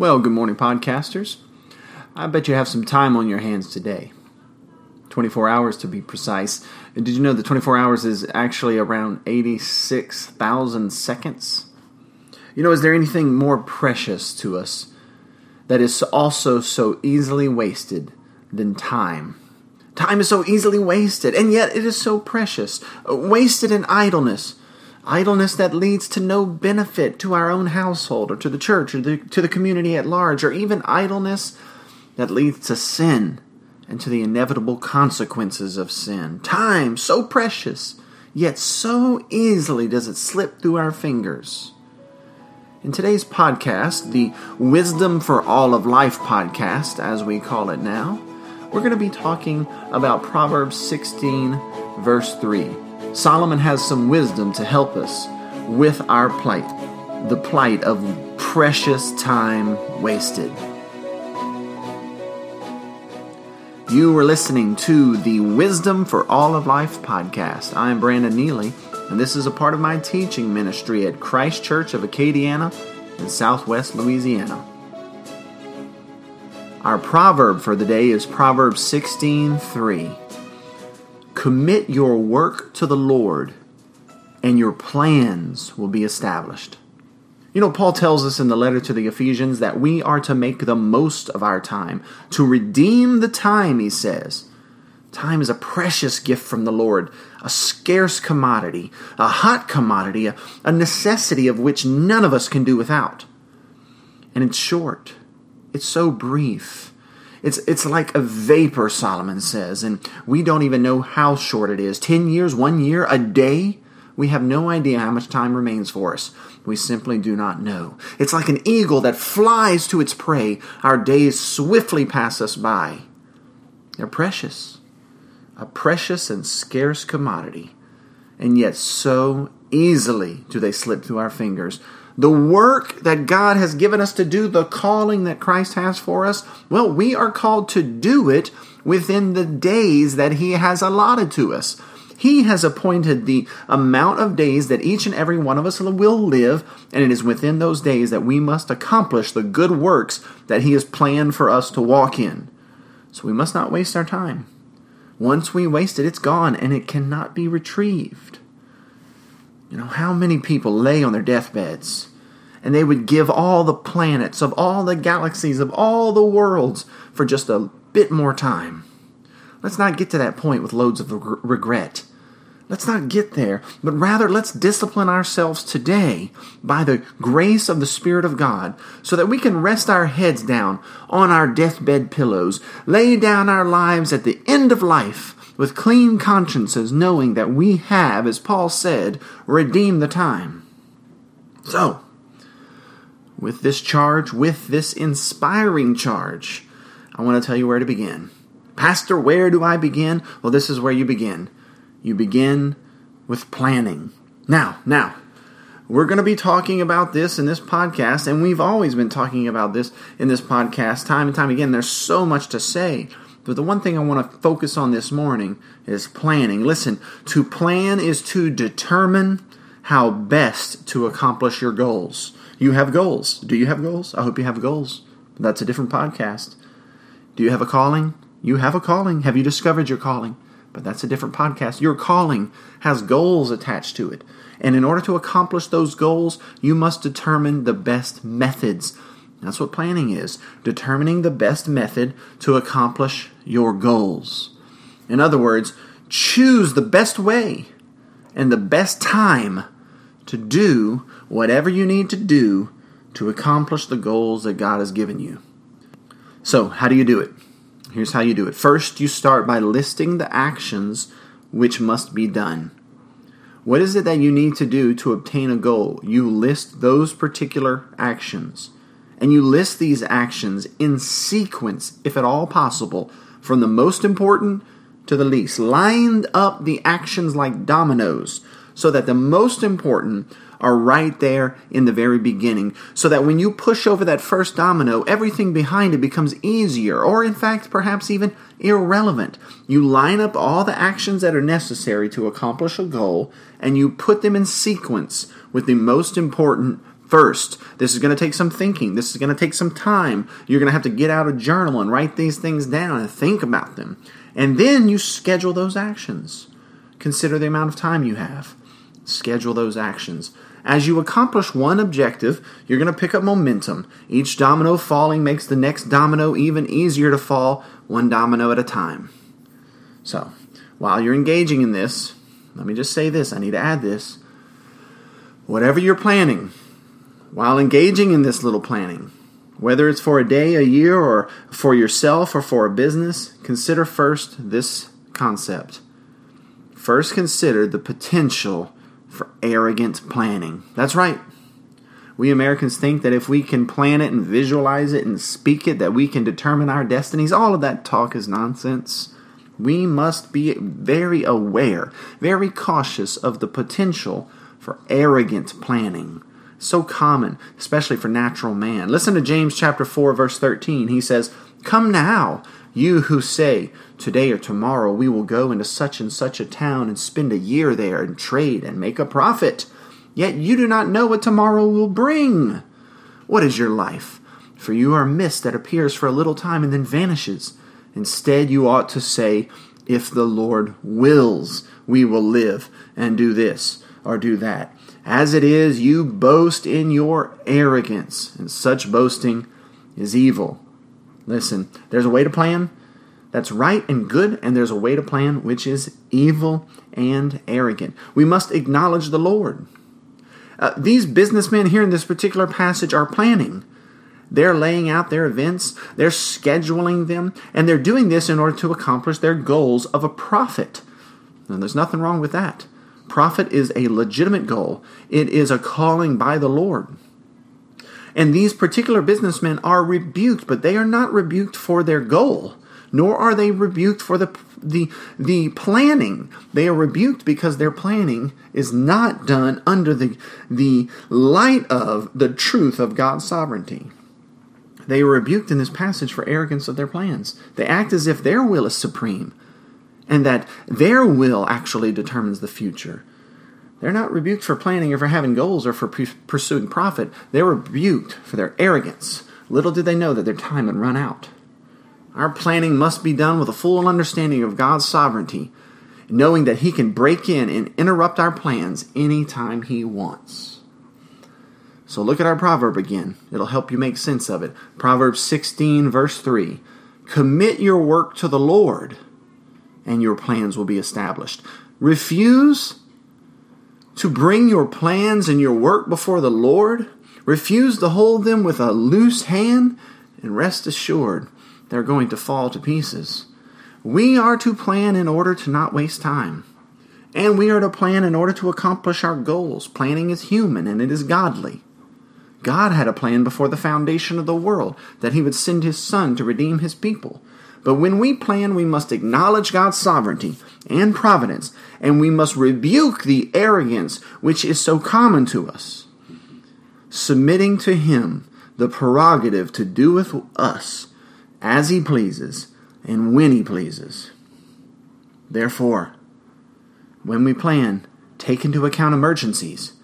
Well, good morning, podcasters. I bet you have some time on your hands today. 24 hours to be precise. Did you know that 24 hours is actually around 86,000 seconds? You know, is there anything more precious to us that is also so easily wasted than time? Time is so easily wasted, and yet it is so precious. Wasted in idleness, Idleness that leads to no benefit to our own household or to the church or the, to the community at large, or even idleness that leads to sin and to the inevitable consequences of sin. Time, so precious, yet so easily does it slip through our fingers. In today's podcast, the Wisdom for All of Life podcast, as we call it now, we're going to be talking about Proverbs 16, verse 3. Solomon has some wisdom to help us with our plight, the plight of precious time wasted. You are listening to the Wisdom for All of Life podcast. I'm Brandon Nealy, and this is a part of my teaching ministry at Christ Church of Acadiana in southwest Louisiana. Our proverb for the day is Proverbs 16:3. Commit your work to the Lord, and your plans will be established. You know, Paul tells us in the letter to the Ephesians that we are to make the most of our time, to redeem the time, he says. Time is a precious gift from the Lord, a scarce commodity, a hot commodity, a, a necessity of which none of us can do without. And it's short, it's so brief. It's, it's like a vapor, Solomon says, and we don't even know how short it is. Ten years, one year, a day? We have no idea how much time remains for us. We simply do not know. It's like an eagle that flies to its prey. Our days swiftly pass us by. They're precious, a precious and scarce commodity, and yet so easily do they slip through our fingers the work that God has given us to do, the calling that Christ has for us, well, we are called to do it within the days that He has allotted to us. He has appointed the amount of days that each and every one of us will live, and it is within those days that we must accomplish the good works that He has planned for us to walk in. So we must not waste our time. Once we waste it, it's gone and it cannot be retrieved. You know, how many people lay on their deathbeds and they would give all the planets, of all the galaxies, of all the worlds for just a bit more time? Let's not get to that point with loads of regret. Let's not get there, but rather let's discipline ourselves today by the grace of the Spirit of God so that we can rest our heads down on our deathbed pillows, lay down our lives at the end of life with clean consciences, knowing that we have, as Paul said, redeemed the time. So, with this charge, with this inspiring charge, I want to tell you where to begin. Pastor, where do I begin? Well, this is where you begin. You begin with planning. Now, now, we're going to be talking about this in this podcast, and we've always been talking about this in this podcast time and time again. There's so much to say. But the one thing I want to focus on this morning is planning. Listen, to plan is to determine how best to accomplish your goals. You have goals. Do you have goals? I hope you have goals. That's a different podcast. Do you have a calling? You have a calling. Have you discovered your calling? But that's a different podcast. Your calling has goals attached to it. And in order to accomplish those goals, you must determine the best methods that's what planning is determining the best method to accomplish your goals. In other words, choose the best way and the best time to do whatever you need to do to accomplish the goals that God has given you. So, how do you do it? Here's how you do it. First, you start by listing the actions which must be done. What is it that you need to do to obtain a goal? You list those particular actions and you list these actions in sequence, if at all possible, from the most important to the least. Lined up the actions like dominoes so that the most important are right there in the very beginning, so that when you push over that first domino, everything behind it becomes easier, or in fact, perhaps even irrelevant. You line up all the actions that are necessary to accomplish a goal, and you put them in sequence with the most important first. This is going to take some thinking. This is going to take some time. You're going to have to get out a journal and write these things down and think about them. And then you schedule those actions. Consider the amount of time you have. Schedule those actions. As you accomplish one objective, you're going to pick up momentum. Each domino falling makes the next domino even easier to fall, one domino at a time. So, while you're engaging in this, let me just say this I need to add this. Whatever you're planning, while engaging in this little planning, whether it's for a day, a year, or for yourself or for a business, consider first this concept. First, consider the potential for arrogant planning. That's right. We Americans think that if we can plan it and visualize it and speak it, that we can determine our destinies. All of that talk is nonsense. We must be very aware, very cautious of the potential for arrogant planning. So common, especially for natural man. Listen to James chapter 4 verse 13. He says, "Come now, you who say, Today or tomorrow we will go into such and such a town and spend a year there and trade and make a profit. Yet you do not know what tomorrow will bring. What is your life? For you are a mist that appears for a little time and then vanishes. Instead, you ought to say, If the Lord wills, we will live and do this or do that. As it is, you boast in your arrogance, and such boasting is evil. Listen, there's a way to plan that's right and good, and there's a way to plan which is evil and arrogant. We must acknowledge the Lord. Uh, these businessmen here in this particular passage are planning. They're laying out their events, they're scheduling them, and they're doing this in order to accomplish their goals of a profit. And there's nothing wrong with that. Profit is a legitimate goal, it is a calling by the Lord. And these particular businessmen are rebuked, but they are not rebuked for their goal, nor are they rebuked for the, the, the planning. They are rebuked because their planning is not done under the, the light of the truth of God's sovereignty. They are rebuked in this passage for arrogance of their plans. They act as if their will is supreme and that their will actually determines the future. They're not rebuked for planning or for having goals or for pursuing profit. They're rebuked for their arrogance. Little did they know that their time had run out. Our planning must be done with a full understanding of God's sovereignty, knowing that He can break in and interrupt our plans anytime He wants. So look at our proverb again. It'll help you make sense of it. Proverbs 16, verse 3 Commit your work to the Lord, and your plans will be established. Refuse to bring your plans and your work before the Lord, refuse to hold them with a loose hand, and rest assured they're going to fall to pieces. We are to plan in order to not waste time. And we are to plan in order to accomplish our goals. Planning is human and it is godly. God had a plan before the foundation of the world that He would send His Son to redeem His people. But when we plan, we must acknowledge God's sovereignty and providence, and we must rebuke the arrogance which is so common to us, submitting to Him the prerogative to do with us as He pleases and when He pleases. Therefore, when we plan, take into account emergencies.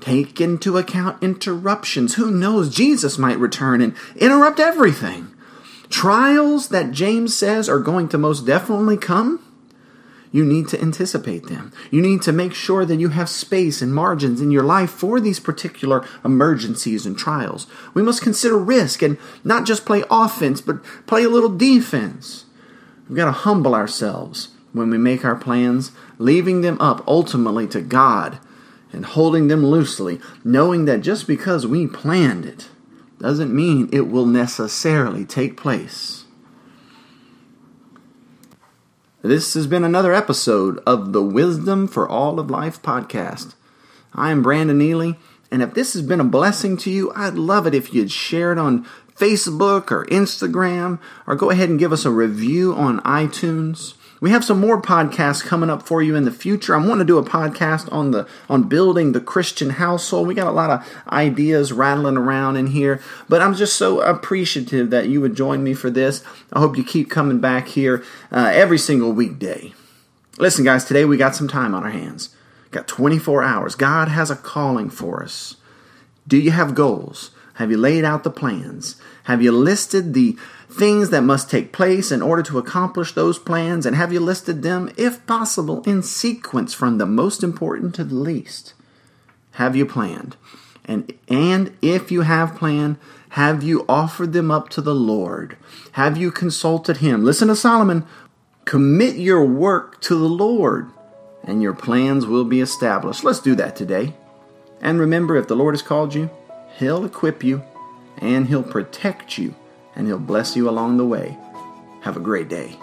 Take into account interruptions. Who knows? Jesus might return and interrupt everything. Trials that James says are going to most definitely come, you need to anticipate them. You need to make sure that you have space and margins in your life for these particular emergencies and trials. We must consider risk and not just play offense, but play a little defense. We've got to humble ourselves when we make our plans, leaving them up ultimately to God and holding them loosely, knowing that just because we planned it, doesn't mean it will necessarily take place. This has been another episode of the Wisdom for All of Life podcast. I am Brandon Nealy, and if this has been a blessing to you, I'd love it if you'd share it on Facebook or Instagram, or go ahead and give us a review on iTunes. We have some more podcasts coming up for you in the future. I'm want to do a podcast on the on building the Christian household. We got a lot of ideas rattling around in here, but I'm just so appreciative that you would join me for this. I hope you keep coming back here uh, every single weekday. Listen, guys, today we got some time on our hands. Got 24 hours. God has a calling for us. Do you have goals? Have you laid out the plans? Have you listed the things that must take place in order to accomplish those plans? And have you listed them, if possible, in sequence from the most important to the least? Have you planned? And, and if you have planned, have you offered them up to the Lord? Have you consulted Him? Listen to Solomon. Commit your work to the Lord, and your plans will be established. Let's do that today. And remember, if the Lord has called you, He'll equip you, and He'll protect you, and He'll bless you along the way. Have a great day.